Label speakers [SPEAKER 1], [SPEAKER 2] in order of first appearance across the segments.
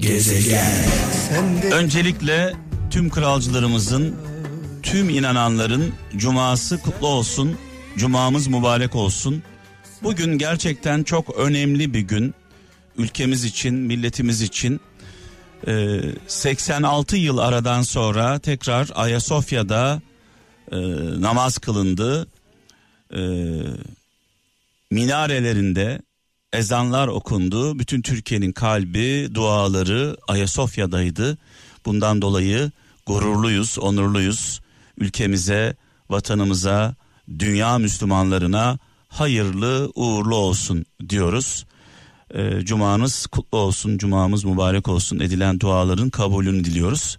[SPEAKER 1] Gezegen. Öncelikle tüm kralcılarımızın, tüm inananların cuması kutlu olsun. Cumamız mübarek olsun. Bugün gerçekten çok önemli bir gün. Ülkemiz için, milletimiz için. Ee, 86 yıl aradan sonra tekrar Ayasofya'da e, namaz kılındı. Ee, minarelerinde ezanlar okundu. Bütün Türkiye'nin kalbi, duaları Ayasofya'daydı. Bundan dolayı gururluyuz, onurluyuz. Ülkemize, vatanımıza, dünya Müslümanlarına hayırlı, uğurlu olsun diyoruz. E, cumanız kutlu olsun, cumamız mübarek olsun edilen duaların kabulünü diliyoruz.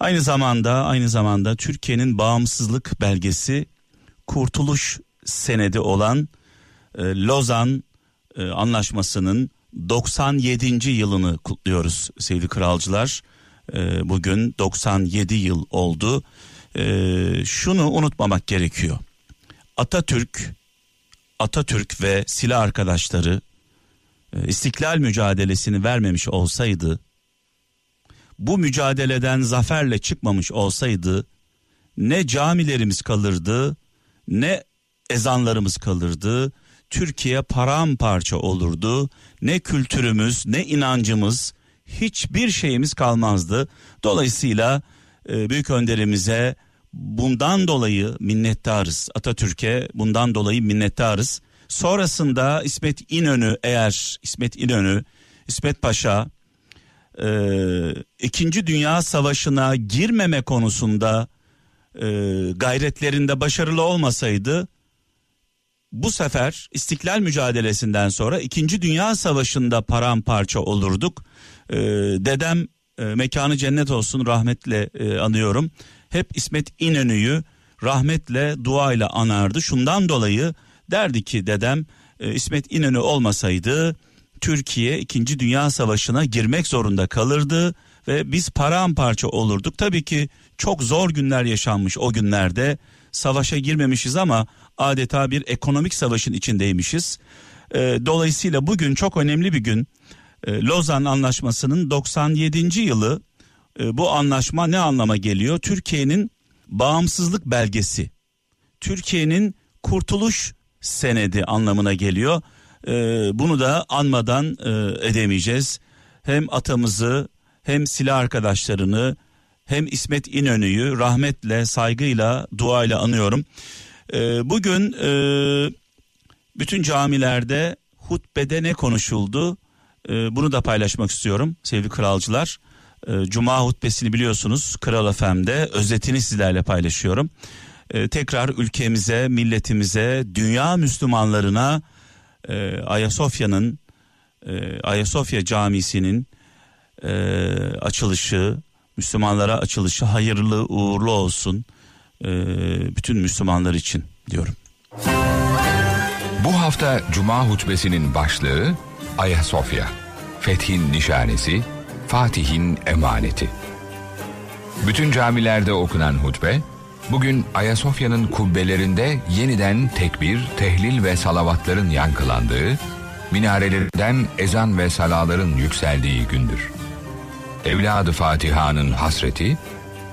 [SPEAKER 1] Aynı zamanda aynı zamanda Türkiye'nin bağımsızlık belgesi kurtuluş senedi olan e, Lozan e, anlaşmasının 97. yılını kutluyoruz sevgili kralcılar. E, bugün 97 yıl oldu. E, şunu unutmamak gerekiyor. Atatürk, Atatürk ve silah arkadaşları e, istiklal mücadelesini vermemiş olsaydı, bu mücadeleden zaferle çıkmamış olsaydı ne camilerimiz kalırdı, ne ezanlarımız kalırdı, Türkiye paramparça olurdu. Ne kültürümüz, ne inancımız, hiçbir şeyimiz kalmazdı. Dolayısıyla e, büyük önderimize bundan dolayı minnettarız. Atatürk'e bundan dolayı minnettarız. Sonrasında İsmet İnönü eğer İsmet İnönü, İsmet Paşa e, İkinci Dünya Savaşı'na girmeme konusunda e, gayretlerinde başarılı olmasaydı bu sefer istiklal mücadelesinden sonra 2. Dünya Savaşı'nda paramparça olurduk. Ee, dedem e, mekanı cennet olsun rahmetle e, anıyorum. Hep İsmet İnönü'yü rahmetle duayla anardı. Şundan dolayı derdi ki dedem e, İsmet İnönü olmasaydı Türkiye 2. Dünya Savaşı'na girmek zorunda kalırdı ve biz paramparça olurduk. Tabii ki çok zor günler yaşanmış o günlerde. Savaşa girmemişiz ama adeta bir ekonomik savaşın içindeymişiz. E, dolayısıyla bugün çok önemli bir gün. E, Lozan Anlaşması'nın 97. yılı e, bu anlaşma ne anlama geliyor? Türkiye'nin bağımsızlık belgesi. Türkiye'nin kurtuluş senedi anlamına geliyor. Bunu da anmadan e, edemeyeceğiz. Hem atamızı hem silah arkadaşlarını hem İsmet İnönü'yü rahmetle, saygıyla, duayla anıyorum. E, bugün e, bütün camilerde hutbede ne konuşuldu? E, bunu da paylaşmak istiyorum sevgili kralcılar. E, Cuma hutbesini biliyorsunuz Kral FM'de özetini sizlerle paylaşıyorum. Tekrar ülkemize, milletimize, dünya Müslümanlarına e, Ayasofya'nın, e, Ayasofya Camisi'nin açılışı, Müslümanlara açılışı hayırlı uğurlu olsun e, bütün Müslümanlar için diyorum.
[SPEAKER 2] Bu hafta Cuma hutbesinin başlığı Ayasofya, Fethin nişanesi, Fatih'in emaneti. Bütün camilerde okunan hutbe, bugün Ayasofya'nın kubbelerinde yeniden tekbir, tehlil ve salavatların yankılandığı, minarelerden ezan ve salaların yükseldiği gündür. Evladı Fatiha'nın hasreti,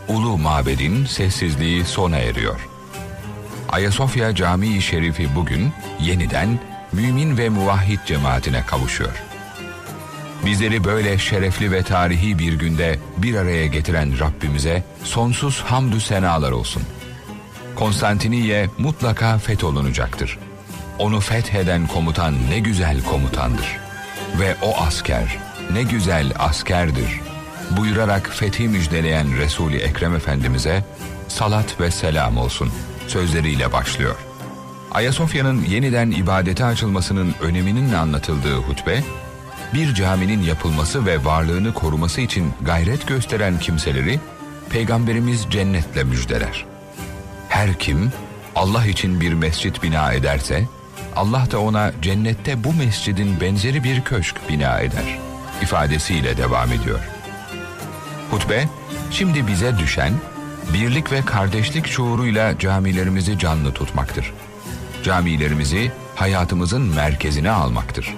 [SPEAKER 2] ulu mabedin sessizliği sona eriyor. Ayasofya Camii Şerifi bugün yeniden mümin ve muvahhid cemaatine kavuşuyor. Bizleri böyle şerefli ve tarihi bir günde bir araya getiren Rabbimize sonsuz hamdü senalar olsun. Konstantiniye mutlaka fetholunacaktır. Onu fetheden komutan ne güzel komutandır. Ve o asker ne güzel askerdir.'' Buyurarak fethi müjdeleyen Resul-i Ekrem Efendimiz'e salat ve selam olsun sözleriyle başlıyor. Ayasofya'nın yeniden ibadete açılmasının öneminin anlatıldığı hutbe, bir caminin yapılması ve varlığını koruması için gayret gösteren kimseleri Peygamberimiz cennetle müjdeler. Her kim Allah için bir mescit bina ederse, Allah da ona cennette bu mescidin benzeri bir köşk bina eder ifadesiyle devam ediyor.'' Hutbe, şimdi bize düşen birlik ve kardeşlik şuuruyla camilerimizi canlı tutmaktır. Camilerimizi hayatımızın merkezine almaktır.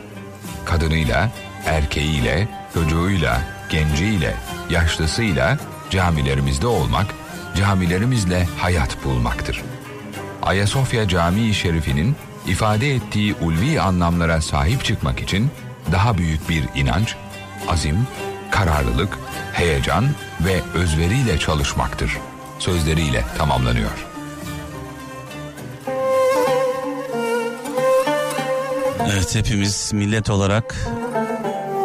[SPEAKER 2] Kadınıyla, erkeğiyle, çocuğuyla, genciyle, yaşlısıyla camilerimizde olmak, camilerimizle hayat bulmaktır. Ayasofya Camii Şerifi'nin ifade ettiği ulvi anlamlara sahip çıkmak için daha büyük bir inanç, azim, kararlılık, heyecan ve özveriyle çalışmaktır. Sözleriyle tamamlanıyor.
[SPEAKER 1] Evet hepimiz millet olarak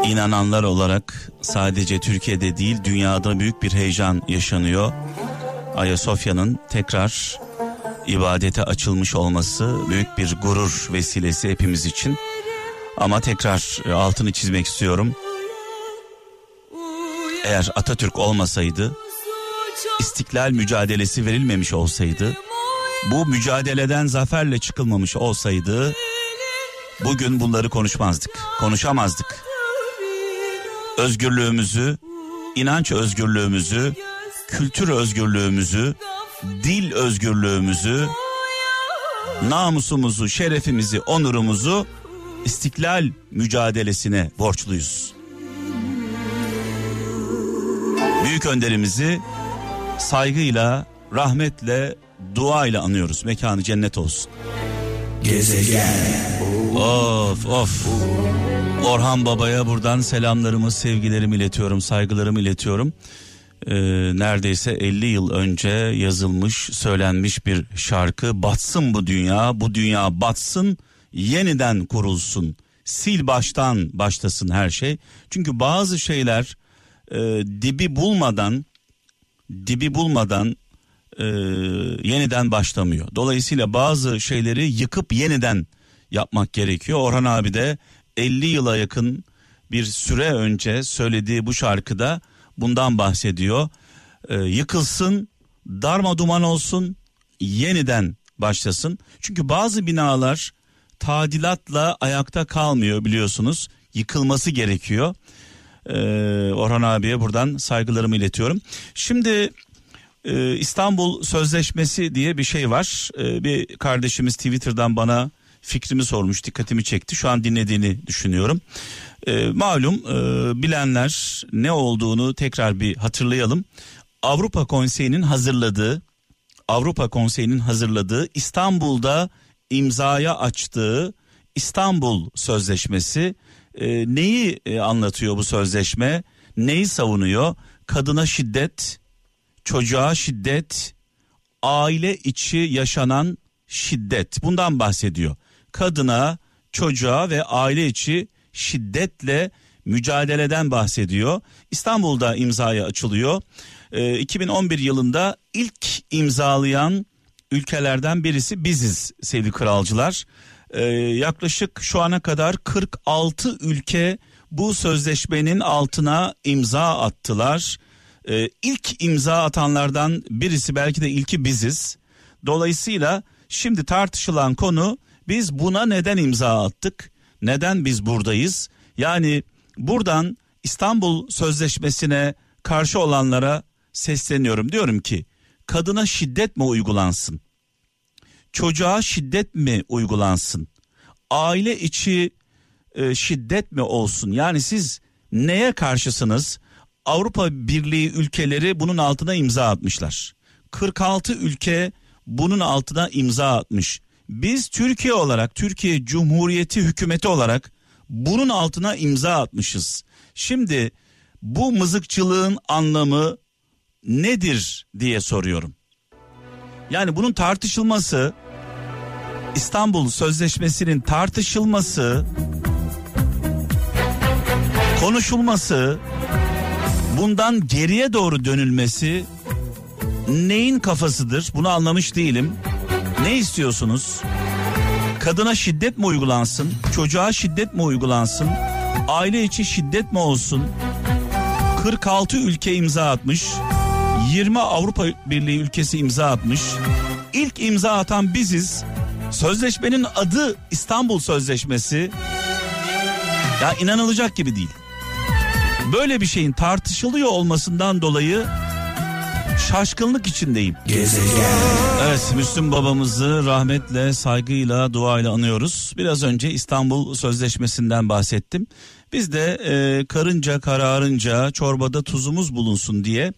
[SPEAKER 1] inananlar olarak sadece Türkiye'de değil dünyada büyük bir heyecan yaşanıyor. Ayasofya'nın tekrar ibadete açılmış olması büyük bir gurur vesilesi hepimiz için. Ama tekrar altını çizmek istiyorum. Eğer Atatürk olmasaydı, istiklal mücadelesi verilmemiş olsaydı, bu mücadeleden zaferle çıkılmamış olsaydı bugün bunları konuşmazdık, konuşamazdık. Özgürlüğümüzü, inanç özgürlüğümüzü, kültür özgürlüğümüzü, dil özgürlüğümüzü, namusumuzu, şerefimizi, onurumuzu istiklal mücadelesine borçluyuz. Büyük önderimizi saygıyla, rahmetle, duayla anıyoruz. Mekanı cennet olsun. Gezegen. Of of. Orhan Baba'ya buradan selamlarımı, sevgilerimi iletiyorum, saygılarımı iletiyorum. Ee, neredeyse 50 yıl önce yazılmış, söylenmiş bir şarkı. Batsın bu dünya, bu dünya batsın, yeniden kurulsun. Sil baştan başlasın her şey. Çünkü bazı şeyler e, dibi bulmadan, dibi bulmadan e, yeniden başlamıyor. Dolayısıyla bazı şeyleri yıkıp yeniden yapmak gerekiyor. Orhan abi de 50 yıla yakın bir süre önce söylediği bu şarkıda bundan bahsediyor. Ee, yıkılsın, darma duman olsun, yeniden başlasın. Çünkü bazı binalar tadilatla ayakta kalmıyor biliyorsunuz. Yıkılması gerekiyor. Ee, Orhan abiye buradan saygılarımı iletiyorum. Şimdi e, İstanbul Sözleşmesi diye bir şey var. Ee, bir kardeşimiz Twitter'dan bana fikrimi sormuş dikkatimi çekti şu an dinlediğini düşünüyorum. E, malum e, bilenler ne olduğunu tekrar bir hatırlayalım. Avrupa Konseyi'nin hazırladığı Avrupa Konseyi'nin hazırladığı İstanbul'da imzaya açtığı İstanbul Sözleşmesi e, neyi e, anlatıyor bu sözleşme? Neyi savunuyor? Kadına şiddet, çocuğa şiddet, aile içi yaşanan şiddet bundan bahsediyor kadına, çocuğa ve aile içi şiddetle mücadeleden bahsediyor. İstanbul'da imzaya açılıyor. E, ee, 2011 yılında ilk imzalayan ülkelerden birisi biziz sevgili kralcılar. E, yaklaşık şu ana kadar 46 ülke bu sözleşmenin altına imza attılar. E, ilk imza atanlardan birisi belki de ilki biziz. Dolayısıyla şimdi tartışılan konu biz buna neden imza attık? Neden biz buradayız? Yani buradan İstanbul Sözleşmesi'ne karşı olanlara sesleniyorum. Diyorum ki kadına şiddet mi uygulansın? Çocuğa şiddet mi uygulansın? Aile içi e, şiddet mi olsun? Yani siz neye karşısınız? Avrupa Birliği ülkeleri bunun altına imza atmışlar. 46 ülke bunun altına imza atmış. Biz Türkiye olarak Türkiye Cumhuriyeti hükümeti olarak bunun altına imza atmışız. Şimdi bu mızıkçılığın anlamı nedir diye soruyorum. Yani bunun tartışılması İstanbul Sözleşmesi'nin tartışılması konuşulması bundan geriye doğru dönülmesi neyin kafasıdır bunu anlamış değilim. Ne istiyorsunuz? Kadına şiddet mi uygulansın? Çocuğa şiddet mi uygulansın? Aile içi şiddet mi olsun? 46 ülke imza atmış. 20 Avrupa Birliği ülkesi imza atmış. İlk imza atan biziz. Sözleşmenin adı İstanbul Sözleşmesi. Ya inanılacak gibi değil. Böyle bir şeyin tartışılıyor olmasından dolayı şaşkınlık içindeyim. Gezegen. Evet Müslüm babamızı rahmetle, saygıyla, duayla anıyoruz. Biraz önce İstanbul Sözleşmesi'nden bahsettim. Biz de e, karınca kararınca çorbada tuzumuz bulunsun diye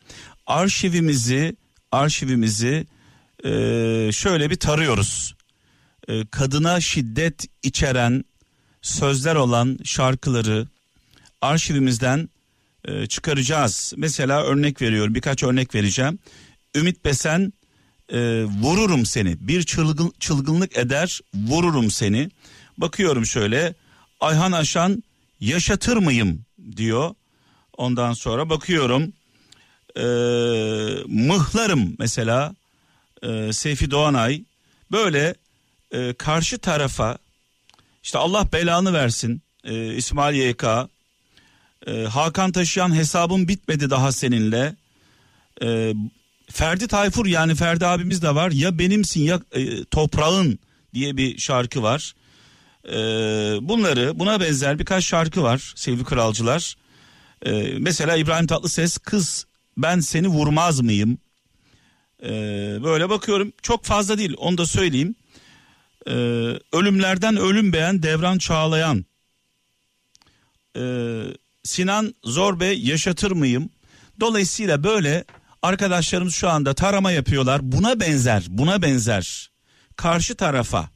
[SPEAKER 1] arşivimizi arşivimizi e, şöyle bir tarıyoruz. E, kadına şiddet içeren sözler olan şarkıları arşivimizden e, çıkaracağız. Mesela örnek veriyorum birkaç örnek vereceğim. Ümit Besen e, vururum seni bir çılgın, çılgınlık eder vururum seni. Bakıyorum şöyle Ayhan Aşan yaşatır mıyım diyor. Ondan sonra bakıyorum e, mıhlarım mesela e, Seyfi Doğanay böyle e, karşı tarafa işte Allah belanı versin e, İsmail YK e, Hakan Taşıyan hesabım bitmedi daha seninle e, Ferdi Tayfur yani Ferdi abimiz de var ya benimsin ya e, toprağın diye bir şarkı var. E, bunları buna benzer birkaç şarkı var sevgili kralcılar. E, mesela İbrahim Tatlıses kız ben seni vurmaz mıyım? E, böyle bakıyorum çok fazla değil onu da söyleyeyim. E, ölümlerden ölüm beğen Devran Çağlayan. E, Sinan Zor Bey yaşatır mıyım? Dolayısıyla böyle arkadaşlarımız şu anda tarama yapıyorlar. Buna benzer, buna benzer karşı tarafa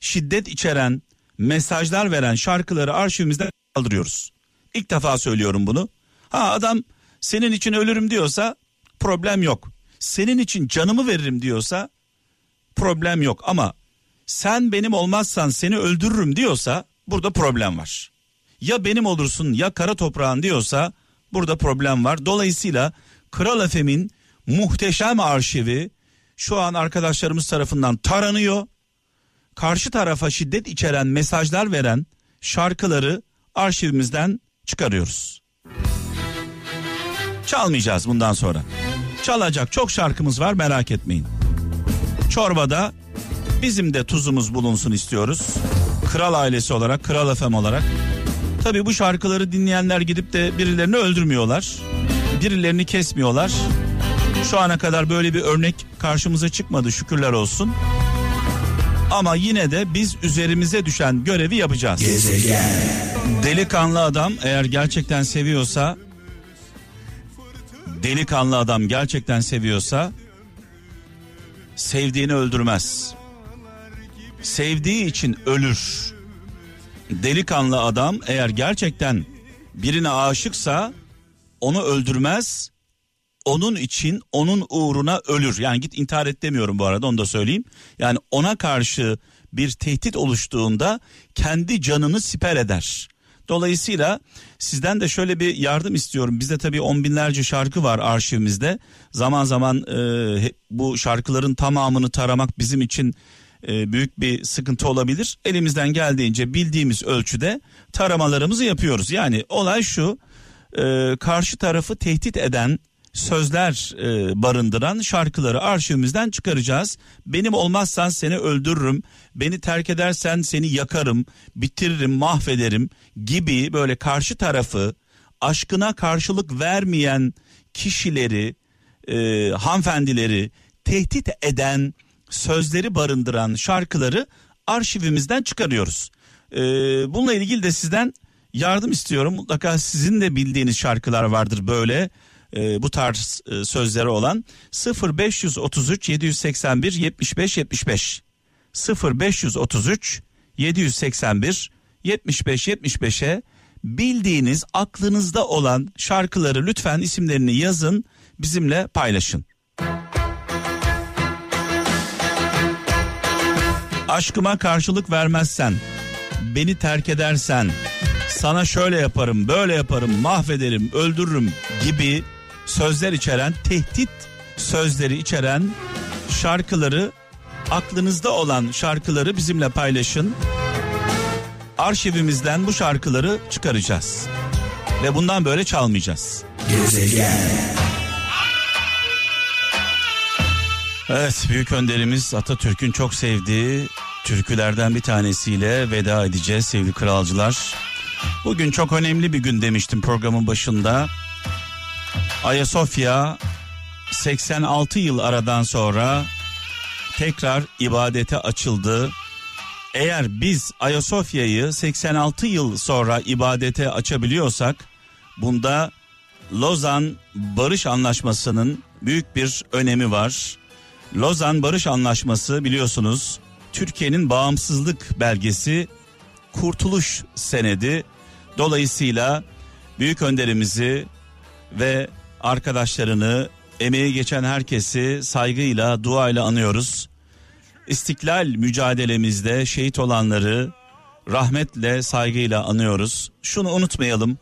[SPEAKER 1] şiddet içeren mesajlar veren şarkıları arşivimizden kaldırıyoruz. İlk defa söylüyorum bunu. Ha adam senin için ölürüm diyorsa problem yok. Senin için canımı veririm diyorsa problem yok ama sen benim olmazsan seni öldürürüm diyorsa burada problem var. Ya benim olursun ya kara toprağın diyorsa burada problem var. Dolayısıyla Kral Efem'in muhteşem arşivi şu an arkadaşlarımız tarafından taranıyor. Karşı tarafa şiddet içeren mesajlar veren şarkıları arşivimizden çıkarıyoruz. Çalmayacağız bundan sonra. Çalacak çok şarkımız var merak etmeyin. Çorbada bizim de tuzumuz bulunsun istiyoruz. Kral ailesi olarak, Kral Efem olarak. Tabii bu şarkıları dinleyenler gidip de birilerini öldürmüyorlar. Birilerini kesmiyorlar. Şu ana kadar böyle bir örnek karşımıza çıkmadı şükürler olsun. Ama yine de biz üzerimize düşen görevi yapacağız. Gezegen. Delikanlı adam eğer gerçekten seviyorsa delikanlı adam gerçekten seviyorsa sevdiğini öldürmez. Sevdiği için ölür. Delikanlı adam eğer gerçekten birine aşıksa onu öldürmez. Onun için onun uğruna ölür. Yani git intihar et demiyorum bu arada onu da söyleyeyim. Yani ona karşı bir tehdit oluştuğunda kendi canını siper eder. Dolayısıyla sizden de şöyle bir yardım istiyorum. Bizde tabii on binlerce şarkı var arşivimizde. Zaman zaman e, bu şarkıların tamamını taramak bizim için e, büyük bir sıkıntı olabilir. Elimizden geldiğince bildiğimiz ölçüde taramalarımızı yapıyoruz. Yani olay şu e, karşı tarafı tehdit eden sözler e, barındıran şarkıları arşivimizden çıkaracağız. Benim olmazsan seni öldürürüm, beni terk edersen seni yakarım, bitiririm, mahvederim gibi böyle karşı tarafı aşkına karşılık vermeyen kişileri, e, hanımefendileri tehdit eden sözleri barındıran şarkıları arşivimizden çıkarıyoruz. E, bununla ilgili de sizden yardım istiyorum. Mutlaka sizin de bildiğiniz şarkılar vardır böyle e, bu tarz e, sözleri olan 0533 781 75 75 0533 781 75 75'e bildiğiniz aklınızda olan şarkıları lütfen isimlerini yazın bizimle paylaşın. Aşkıma karşılık vermezsen, beni terk edersen, sana şöyle yaparım, böyle yaparım, mahvederim, öldürürüm gibi sözler içeren, tehdit sözleri içeren şarkıları aklınızda olan şarkıları bizimle paylaşın. Arşivimizden bu şarkıları çıkaracağız. Ve bundan böyle çalmayacağız. Gezegen. Evet büyük önderimiz Atatürk'ün çok sevdiği türkülerden bir tanesiyle veda edeceğiz sevgili kralcılar. Bugün çok önemli bir gün demiştim programın başında. Ayasofya 86 yıl aradan sonra tekrar ibadete açıldı. eğer biz Ayasofya'yı 86 yıl sonra ibadete açabiliyorsak bunda Lozan Barış Anlaşması'nın büyük bir önemi var. Lozan Barış Anlaşması biliyorsunuz Türkiye'nin bağımsızlık belgesi, kurtuluş senedi. Dolayısıyla büyük önderimizi ve arkadaşlarını, emeği geçen herkesi saygıyla, duayla anıyoruz. İstiklal mücadelemizde şehit olanları rahmetle, saygıyla anıyoruz. Şunu unutmayalım.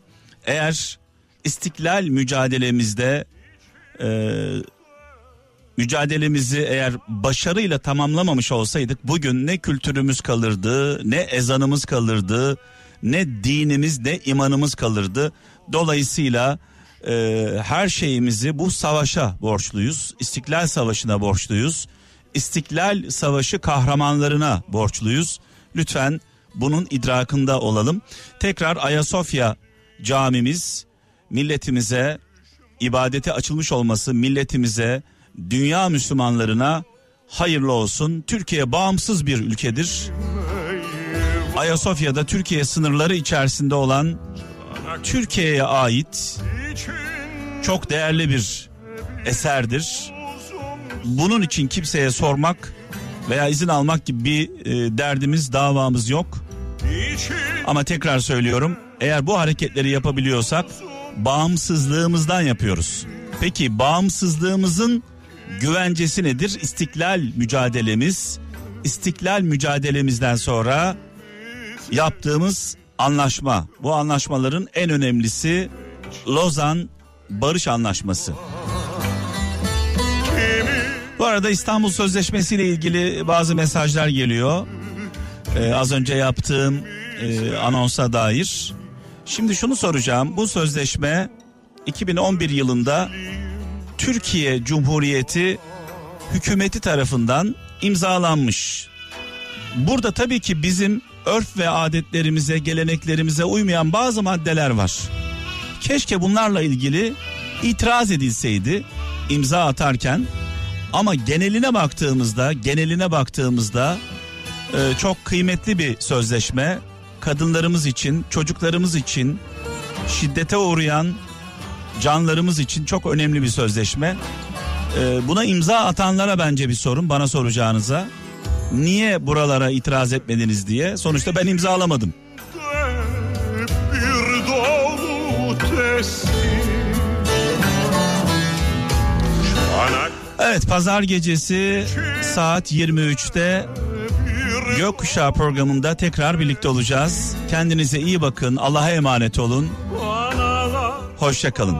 [SPEAKER 1] Eğer istiklal mücadelemizde e, mücadelemizi eğer başarıyla tamamlamamış olsaydık bugün ne kültürümüz kalırdı, ne ezanımız kalırdı, ne dinimiz ne imanımız kalırdı. Dolayısıyla e, her şeyimizi bu savaşa borçluyuz. İstiklal Savaşı'na borçluyuz. İstiklal Savaşı kahramanlarına borçluyuz. Lütfen bunun idrakında olalım. Tekrar Ayasofya camimiz milletimize ibadete açılmış olması milletimize dünya Müslümanlarına hayırlı olsun. Türkiye bağımsız bir ülkedir. Ayasofya'da Türkiye sınırları içerisinde olan Türkiye'ye ait çok değerli bir eserdir. Bunun için kimseye sormak veya izin almak gibi bir e, derdimiz, davamız yok. Ama tekrar söylüyorum, eğer bu hareketleri yapabiliyorsak bağımsızlığımızdan yapıyoruz. Peki bağımsızlığımızın güvencesi nedir? İstiklal mücadelemiz. İstiklal mücadelemizden sonra yaptığımız anlaşma. Bu anlaşmaların en önemlisi Lozan Barış Anlaşması. Bu arada İstanbul Sözleşmesi ile ilgili bazı mesajlar geliyor. Ee, az önce yaptığım e, anonsa dair. Şimdi şunu soracağım. Bu sözleşme 2011 yılında Türkiye Cumhuriyeti hükümeti tarafından imzalanmış. Burada tabii ki bizim örf ve adetlerimize, geleneklerimize uymayan bazı maddeler var. Keşke bunlarla ilgili itiraz edilseydi imza atarken ama geneline baktığımızda, geneline baktığımızda e, çok kıymetli bir sözleşme. Kadınlarımız için, çocuklarımız için, şiddete uğrayan canlarımız için çok önemli bir sözleşme. E, buna imza atanlara bence bir sorun, bana soracağınıza. Niye buralara itiraz etmediniz diye. Sonuçta ben imzalamadım. Evet pazar gecesi saat 23'te Gökkuşağı programında tekrar birlikte olacağız. Kendinize iyi bakın. Allah'a emanet olun. Hoşçakalın.